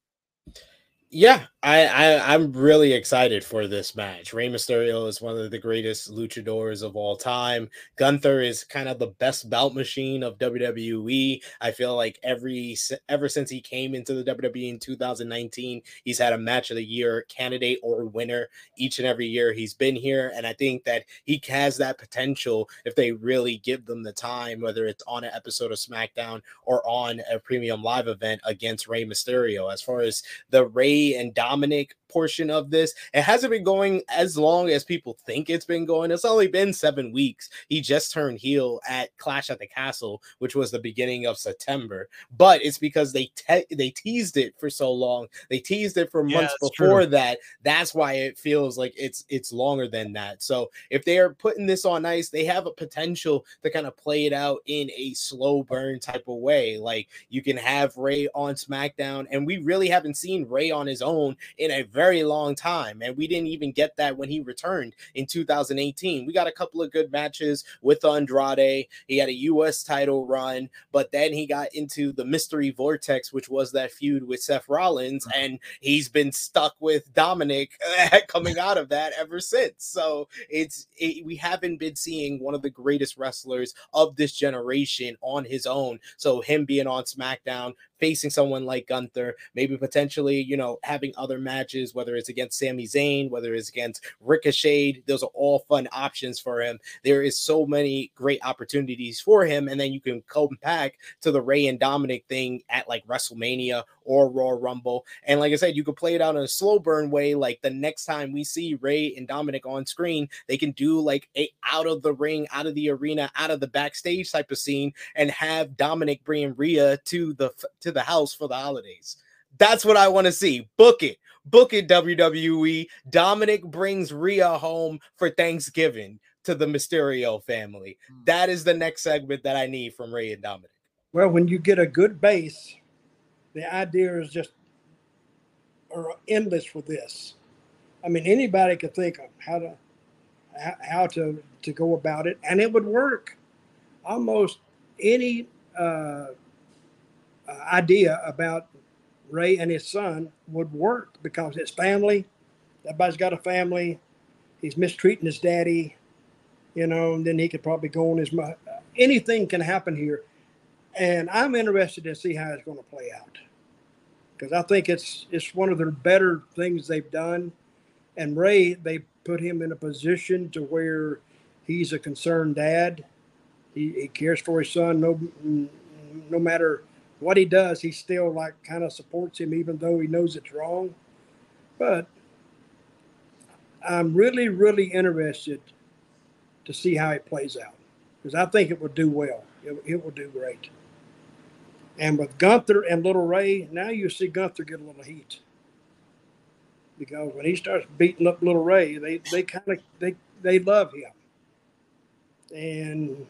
Yeah, I, I I'm really excited for this match. Rey Mysterio is one of the greatest luchadors of all time. Gunther is kind of the best belt machine of WWE. I feel like every ever since he came into the WWE in 2019, he's had a match of the year candidate or winner each and every year he's been here, and I think that he has that potential if they really give them the time, whether it's on an episode of SmackDown or on a premium live event against Rey Mysterio. As far as the Rey and Dominic portion of this. It hasn't been going as long as people think it's been going. It's only been seven weeks. He just turned heel at Clash at the Castle, which was the beginning of September. But it's because they te- they teased it for so long. They teased it for months yeah, before true. that. That's why it feels like it's it's longer than that. So if they are putting this on ice, they have a potential to kind of play it out in a slow burn type of way. Like you can have Rey on SmackDown, and we really haven't seen Rey on his own in a very long time. And we didn't even get that when he returned in 2018. We got a couple of good matches with Andrade. He had a U.S. title run, but then he got into the mystery vortex, which was that feud with Seth Rollins. Mm-hmm. And he's been stuck with Dominic [LAUGHS] coming out of that ever since. So it's, it, we haven't been seeing one of the greatest wrestlers of this generation on his own. So him being on SmackDown, facing someone like Gunther, maybe potentially, you know, having other matches, whether it's against Sami Zayn, whether it's against Ricochet, those are all fun options for him. There is so many great opportunities for him. And then you can come back to the Rey and Dominic thing at like WrestleMania or Royal Rumble. And like I said, you could play it out in a slow burn way. Like the next time we see Rey and Dominic on screen, they can do like a out of the ring, out of the arena, out of the backstage type of scene, and have Dominic bring Rhea to the to the house for the holidays. That's what I want to see. Book it. Book it, WWE. Dominic brings Rhea home for Thanksgiving to the Mysterio family. Hmm. That is the next segment that I need from Rey and Dominic. Well, when you get a good base, the idea is just are endless with this. I mean, anybody could think of how to how to to go about it, and it would work. Almost any uh, uh, idea about Rey and his son would work because it's family. Everybody's got a family. He's mistreating his daddy, you know, and then he could probably go on his. Anything can happen here, and I'm interested to see how it's going to play out because I think it's it's one of the better things they've done. And Rey, they put him in a position to where he's a concerned dad. He, he cares for his son no no matter what he does, he still like kind of supports him, even though he knows it's wrong. But I'm really, really interested to see how it plays out because I think it will do well. It, it, will do great. And with Gunther and Little Rey, now you see Gunther get a little heat because when he starts beating up Little Rey, they they kind of they they love him, and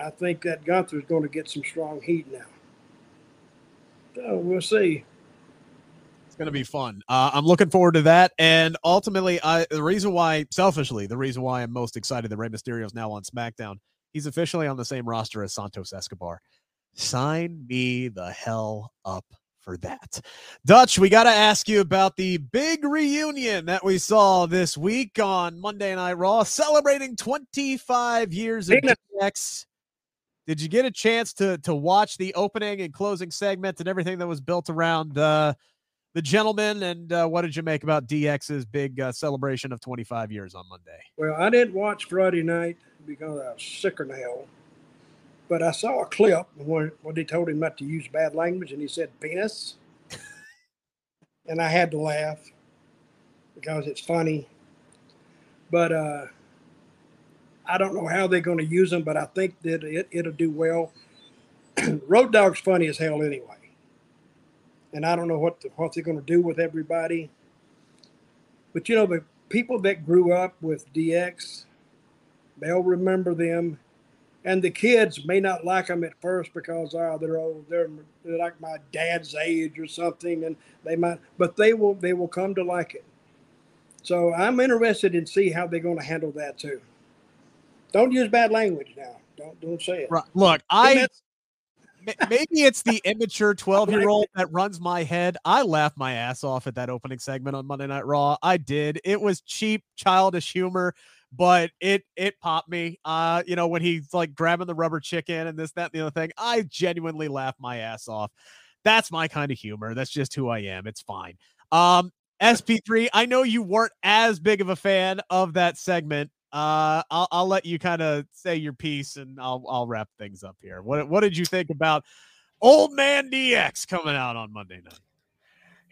I think that Gunther's going to get some strong heat now. So we'll see. It's going to be fun. Uh, I'm looking forward to that. And ultimately, I the reason why, selfishly, the reason why I'm most excited that Rey Mysterio is now on SmackDown, he's officially on the same roster as Santos Escobar. Sign me the hell up for that. Dutch, we got to ask you about the big reunion that we saw this week on Monday Night Raw, celebrating 25 years of DX. Did you get a chance to to watch the opening and closing segment and everything that was built around uh, the gentleman? And uh, what did you make about DX's big uh, celebration of 25 years on Monday? Well, I didn't watch Friday night because I was sicker now, but I saw a clip when, when they told him not to use bad language, and he said penis, [LAUGHS] and I had to laugh. because it's funny. But uh, I don't know how they're going to use them, but I think that it, it'll do well. [CLEARS THROAT] Road Dogg's funny as hell anyway, and I don't know what the, what they're going to do with everybody. But you know, the people that grew up with DX, they'll remember them, and the kids may not like them at first because oh, they're old, they're, they're like my dad's age or something, and they might, but they will they will come to like it. So I'm interested in see how they're going to handle that too. Don't use bad language now. Don't don't say it. Right. Look, I maybe it's the immature 12 year old [LAUGHS] that runs my head. I laughed my ass off at that opening segment on Monday Night Raw. I did. It was cheap, childish humor, but it it popped me. Uh, you know, when he's like grabbing the rubber chicken and this, that, and the other thing. I genuinely laughed my ass off. That's my kind of humor. That's just who I am. It's fine. Um, SP3, I know you weren't as big of a fan of that segment. Uh, I'll, I'll let you kind of say your piece and I'll, I'll wrap things up here. What, what did you think about old man DX coming out on Monday night?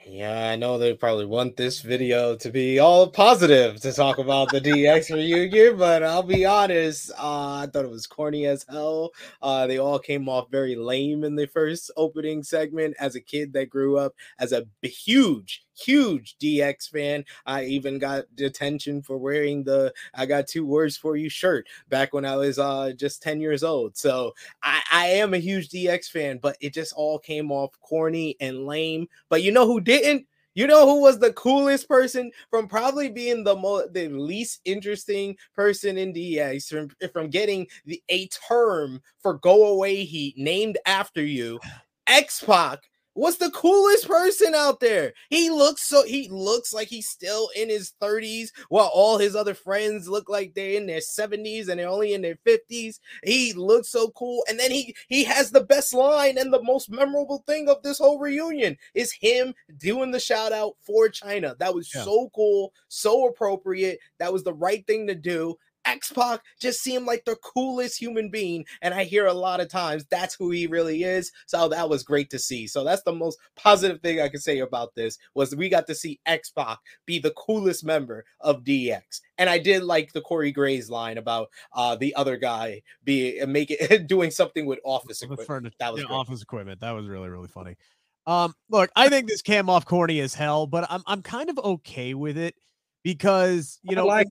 Yeah, I know they probably want this video to be all positive to talk about the DX reunion, but I'll be honest, uh, I thought it was corny as hell. Uh, they all came off very lame in the first opening segment. As a kid that grew up as a huge, huge DX fan, I even got detention for wearing the "I got two words for you" shirt back when I was uh, just ten years old. So I, I am a huge DX fan, but it just all came off corny and lame. But you know who didn't? You know who was the coolest person from probably being the mo- the least interesting person in DX from, from getting the a term for go away heat named after you, X Pac was the coolest person out there. He looks so he looks like he's still in his 30s while all his other friends look like they're in their 70s and they're only in their 50s. He looks so cool. And then he he has the best line and the most memorable thing of this whole reunion is him doing the shout out for Chyna. That was yeah. so cool, so appropriate. That was the right thing to do. X Pac just seemed like the coolest human being. And I hear a lot of times that's who he really is. So that was great to see. So that's the most positive thing I can say about this was we got to see X Pac be the coolest member of DX. And I did like the Corey Gray's line about uh, the other guy be making [LAUGHS] doing something with office equipment. That was yeah, office equipment. That was really, really funny. Um, look, I think this came off corny as hell, but I'm I'm kind of okay with it because you know like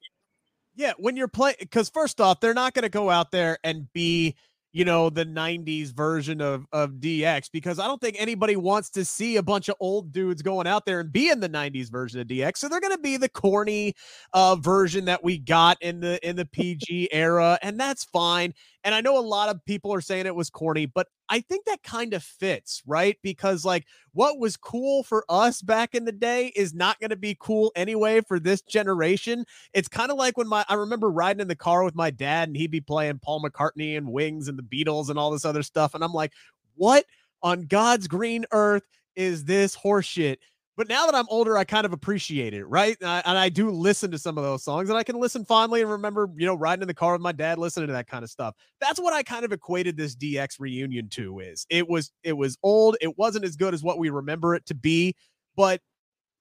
yeah, when you're playing, because first off, they're not going to go out there and be, you know, the 90s version of, of DX because I don't think anybody wants to see a bunch of old dudes going out there and be in the 90s version of DX. So they're going to be the corny uh, version that we got in the in the PG era, and that's fine. And I know a lot of people are saying it was corny, but I think that kind of fits, right? Because like what was cool for us back in the day is not going to be cool anyway for this generation. It's kind of like when my I remember riding in the car with my dad and he'd be playing Paul McCartney and Wings and the Beatles and all this other stuff and I'm like, "What on God's green earth is this horseshit?" But now that I'm older, I kind of appreciate it, right? And I, and I, do listen to some of those songs, and I can listen fondly and remember, you know, riding in the car with my dad, listening to that kind of stuff. That's what I kind of equated this DX reunion to. Is it was it was old, it wasn't as good as what we remember it to be, but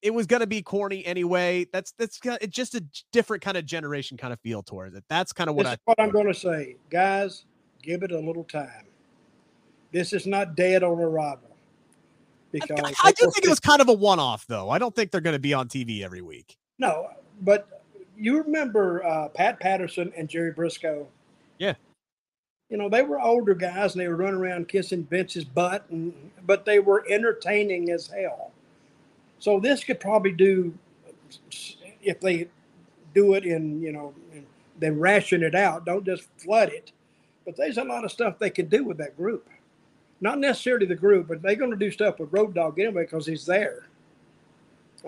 it was going to be corny anyway. That's that's it's just a different kind of generation kind of feel towards it. That's kind of what this I. what I'm going to say, guys. Give it a little time. This is not dead on arrival because I, I do think it was kind of a one-off, though. I don't think they're going to be on TV every week. No, but you remember uh, Pat Patterson and Jerry Brisco. Yeah. You know they were older guys and they were running around kissing Vince's butt, and but they were entertaining as hell. So this could probably do if they do it in you know they ration it out, don't just flood it. But there's a lot of stuff they could do with that group not necessarily the group, but they're going to do stuff with Road Dogg anyway because he's there.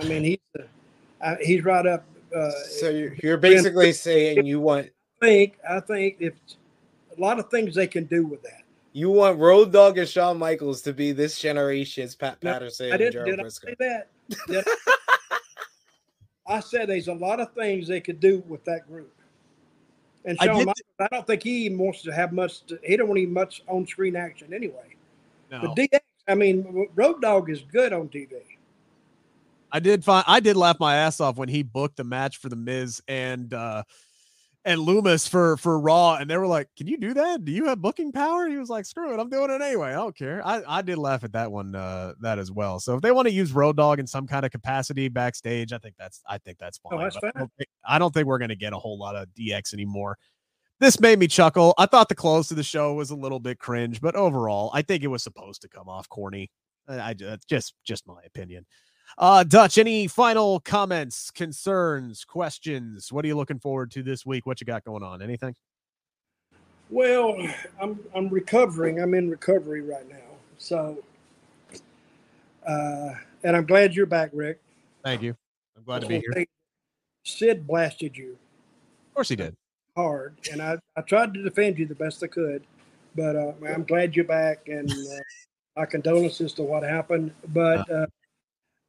I mean, he's uh, he's right up. Uh, so you're, you're basically saying you want. I think I think if a lot of things they can do with that. You want Road Dogg and Shawn Michaels to be this generation's Pat Patterson no, I didn't, did I say that? Did I? I said there's a lot of things they could do with that group. And Shawn, I, Michaels, I don't think he even wants to have much. To, he don't want even much on screen action anyway. No. But DX, I mean, Road Dogg is good on TV. I did find I did laugh my ass off when he booked the match for the Miz and uh and Lumis for for Raw, and they were like, "Can you do that? Do you have booking power?" He was like, "Screw it, I'm doing it anyway. I don't care." I I did laugh at that one uh that as well. So if they want to use Road Dogg in some kind of capacity backstage, I think that's I think that's fine. Oh, that's I, don't think, I don't think we're gonna get a whole lot of DX anymore. This made me chuckle. I thought the close to the show was a little bit cringe, but overall, I think it was supposed to come off corny. I, I just just my opinion. Uh, Dutch, any final comments, concerns, questions? What are you looking forward to this week? What you got going on? Anything? Well, I'm I'm recovering. I'm in recovery right now. So, uh, and I'm glad you're back, Rick. Thank you. I'm glad to be here. Sid blasted you Of course he did. Hard, and I, I tried to defend you the best I could, but uh, I'm glad you're back, and uh, my condolences to what happened. But uh,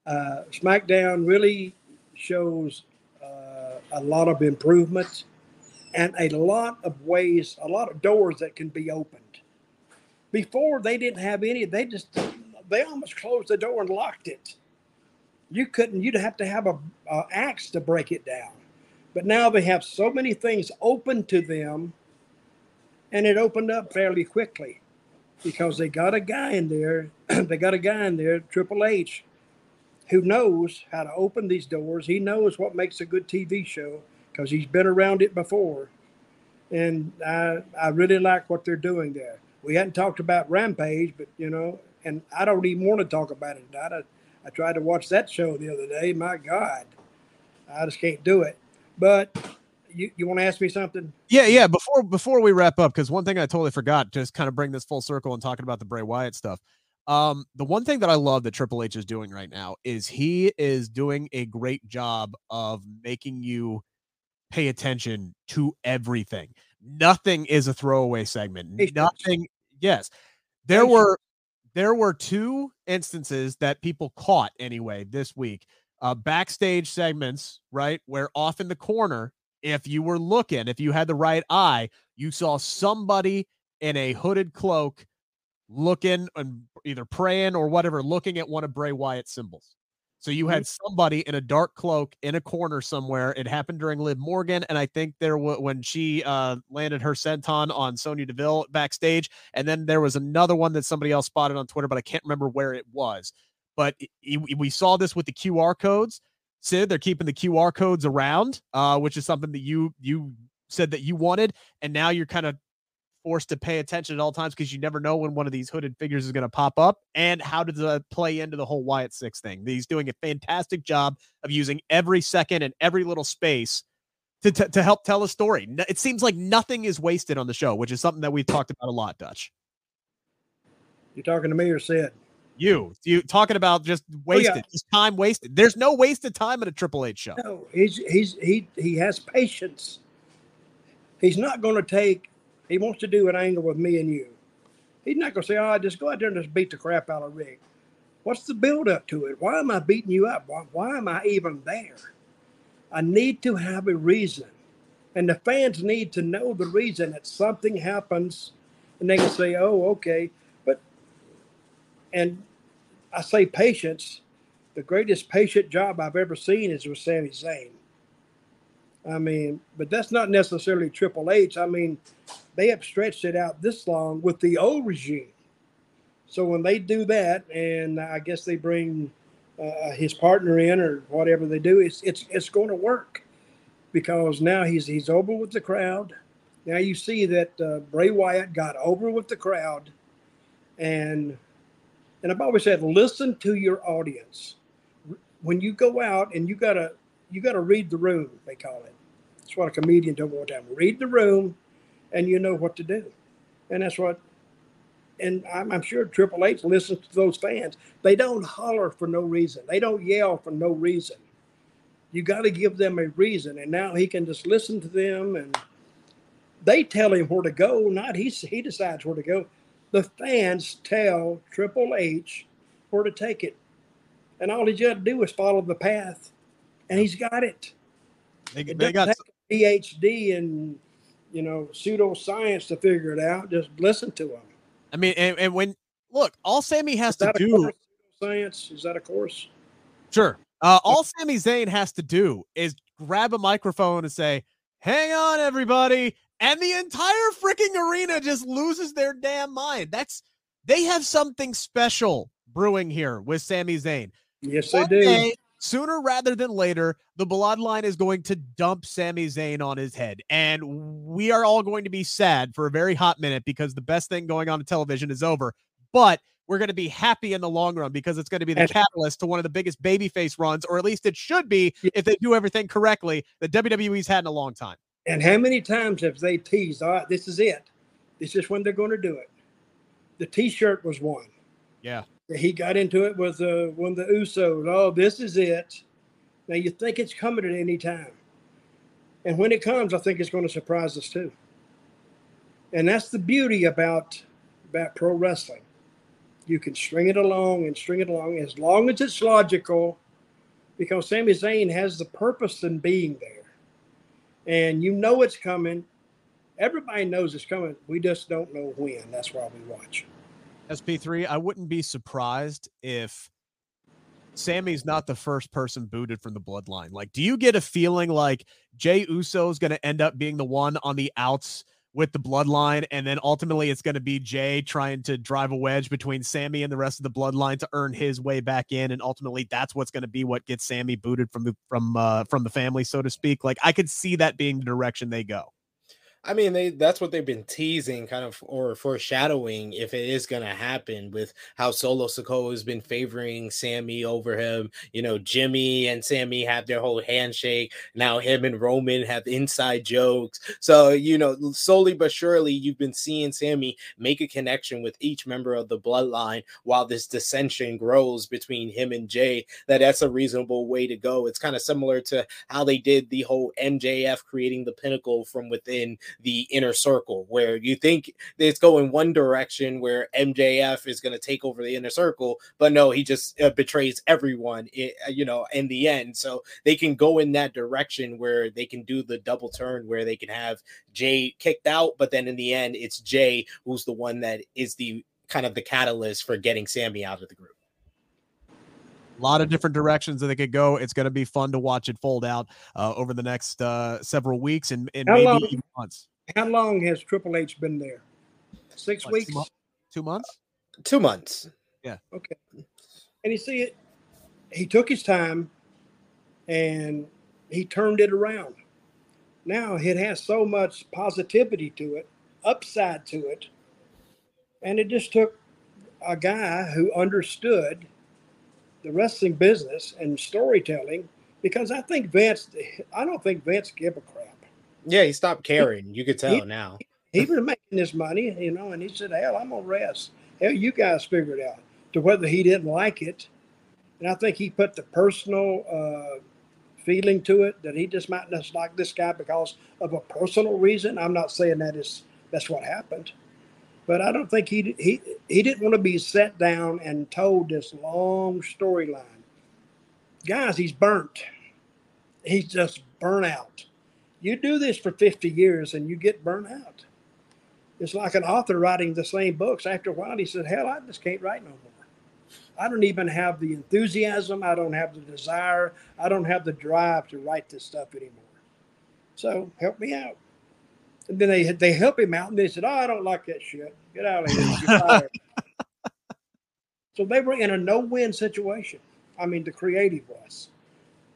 uh, SmackDown really shows uh, a lot of improvements and a lot of ways, a lot of doors that can be opened. Before they didn't have any, they just they almost closed the door and locked it. You couldn't. You'd have to have a, a axe to break it down. But now they have so many things open to them, and it opened up fairly quickly because they got a guy in there. [CLEARS THROAT] they got a guy in there, Triple H, who knows how to open these doors. He knows what makes a good TV show because he's been around it before. And I, I really like what they're doing there. We hadn't talked about Rampage, but you know, and I don't even want to talk about it. I, I tried to watch that show the other day. My God, I just can't do it. But you, you want to ask me something? Yeah, yeah. Before before we wrap up, because one thing I totally forgot, just kind of bring this full circle and talking about the Bray Wyatt stuff. Um, the one thing that I love that Triple H is doing right now is he is doing a great job of making you pay attention to everything. Nothing is a throwaway segment. Patience. Nothing. Yes, there Patience. were there were two instances that people caught anyway this week. Uh, backstage segments, right, where off in the corner, if you were looking, if you had the right eye, you saw somebody in a hooded cloak looking and either praying or whatever, looking at one of Bray Wyatt's symbols. So you had somebody in a dark cloak in a corner somewhere. It happened during Liv Morgan, and I think there was when she uh, landed her senton on Sonya Deville backstage, and then there was another one that somebody else spotted on Twitter, but I can't remember where it was. But i- i- we saw this with the QR codes. Sid, they're keeping the QR codes around, uh, which is something that you you said that you wanted, and now you're kind of forced to pay attention at all times because you never know when one of these hooded figures is going to pop up and how does that play into the whole Wyatt Six thing. He's doing a fantastic job of using every second and every little space to, to, to help tell a story. It seems like nothing is wasted on the show, which is something that we've talked about a lot, Dutch. You talking to me or Sid? You, you talking about just Oh, yeah. wasted, just time wasted. There's no wasted time at a Triple H show. No, he's he's he he has patience. He's not going to take. He wants to do an angle with me and you. He's not going to say, "Oh, just go out there and just beat the crap out of Rick." What's the build up to it? Why am I beating you up? Why, why am I even there? I need to have a reason, and the fans need to know the reason that something happens, and they can say, "Oh, okay," and I say patience the greatest patient job I've ever seen is with Sami Zayn. I mean, but that's not necessarily Triple H. I mean, they have stretched it out this long with the old regime. So when they do that, and I guess they bring uh, his partner in or whatever they do, it's it's it's going to work because now he's he's over with the crowd. Now you see that uh, Bray Wyatt got over with the crowd, and and I've always said, listen to your audience. When you go out and you gotta you gotta read the room, they call it. That's what a comedian does all the time. Read the room, and you know what to do. And that's what. And I'm, I'm sure Triple H listens to those fans. They don't holler for no reason. They don't yell for no reason. You got to give them a reason, and now he can just listen to them, and they tell him where to go. Not he. He decides where to go the fans tell Triple H where to take it. And all he's got to do is follow the path, and he's got it. They, It they got a PhD in, you know, pseudoscience to figure it out. Just listen to him. I mean, and, and when look, all Sami has Is to do, course? Science? Is that a course? sure. Uh, all Sami Zayn has to do is grab a microphone and say, "Hang on, everybody," and the entire freaking arena just loses their damn mind. That's they have something special brewing here with Sami Zayn. Yes, they do. Day, sooner rather than later, the bloodline is going to dump Sami Zayn on his head. And we are all going to be sad for a very hot minute because the best thing going on in television is over. But we're going to be happy in the long run because it's going to be the catalyst to one of the biggest babyface runs, or at least it should be if they do everything correctly that WWE's had in a long time. And how many times have they teased, all right, this is it. This is when they're going to do it. The t-shirt was one. Yeah. He got into it with uh, one of the Usos. Oh, this is it. Now you think it's coming at any time. And when it comes, I think it's going to surprise us too. And that's the beauty about about pro wrestling you can string it along and string it along as long as it's logical, because Sami Zayn has the purpose in being there. And you know it's coming. Everybody knows it's coming. We just don't know when. That's why we watch. SP3, I wouldn't be surprised if Sami's not the first person booted from the bloodline. Like, do you get a feeling like Jey Uso is going to end up being the one on the outs with the bloodline, and then ultimately it's going to be Jey trying to drive a wedge between Sami and the rest of the bloodline to earn his way back in, and ultimately that's what's going to be what gets Sami booted from the from uh, from the family, so to speak. Like I could see that being the direction they go. I mean, they that's what they've been teasing, kind of, or foreshadowing if it is going to happen with how Solo Sikoa has been favoring Sami over him. You know, Jimmy and Sami have their whole handshake. Now him and Roman have inside jokes. So, you know, slowly but surely, you've been seeing Sami make a connection with each member of the bloodline while this dissension grows between him and Jey. That that's a reasonable way to go. It's kind of similar to how they did the whole MJF creating the pinnacle from within the inner circle where you think it's going one direction where MJF is going to take over the inner circle, but no, he just uh, betrays everyone, uh, you know, in the end. So they can go in that direction where they can do the double turn where they can have Jey kicked out, but then in the end, it's Jey who's the one that is the kind of the catalyst for getting Sami out of the group a lot of different directions that they could go. It's going to be fun to watch it fold out uh, over the next uh, several weeks and, and maybe long, months. How long has Triple H been there? Six weeks. Two, mo- two, months. Two months. Yeah. Okay. And you see it. He took his time, and he turned it around. Now it has so much positivity to it, upside to it, and it just took a guy who understood the wrestling business and storytelling because I think Vince, I don't think Vince give a crap. Yeah, he stopped caring. You could tell he, now. He was making this money, you know, and he said, Hell, I'm gonna rest. Hell, you guys figure it out. To whether he didn't like it. And I think he put the personal uh, feeling to it that he just might not like this guy because of a personal reason. I'm not saying that is that's what happened. But I don't think he he he didn't want to be sat down and told this long storyline. Guys, he's burnt. He's just burnt out. You do this for 50 years and you get burnt out. It's like an author writing the same books. After a while, he said, Hell, I just can't write no more. I don't even have the enthusiasm. I don't have the desire. I don't have the drive to write this stuff anymore. So help me out. And then they they help him out, and they said, "Oh, I don't like that shit. Get out of here. [LAUGHS] so they were in a no-win situation. I mean, the creative was.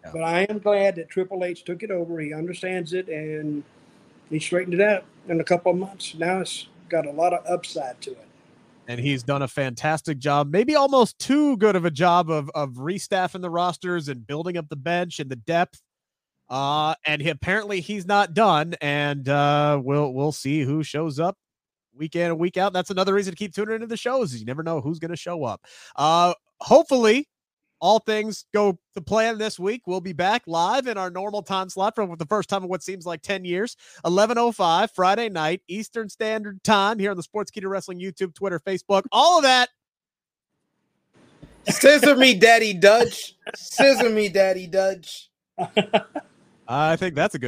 Yeah. But I am glad that Triple H took it over. He understands it, and he straightened it out in a couple of months. Now it's got a lot of upside to it. And he's done a fantastic job, maybe almost too good of a job of of restaffing the rosters and building up the bench and the depth uh, and he, apparently he's not done. And uh, we'll we'll see who shows up week in and week out. That's another reason to keep tuning into the shows. You never know who's going to show up. Uh, hopefully, all things go to plan this week. We'll be back live in our normal time slot for the first time in what seems like 10 years. 11.05 Friday night, Eastern Standard Time here on the Sportskeeda Wrestling YouTube, Twitter, Facebook, all of that. Scissor me, Daddy Dutch. Scissor me, Daddy Dutch. [LAUGHS] I think that's a good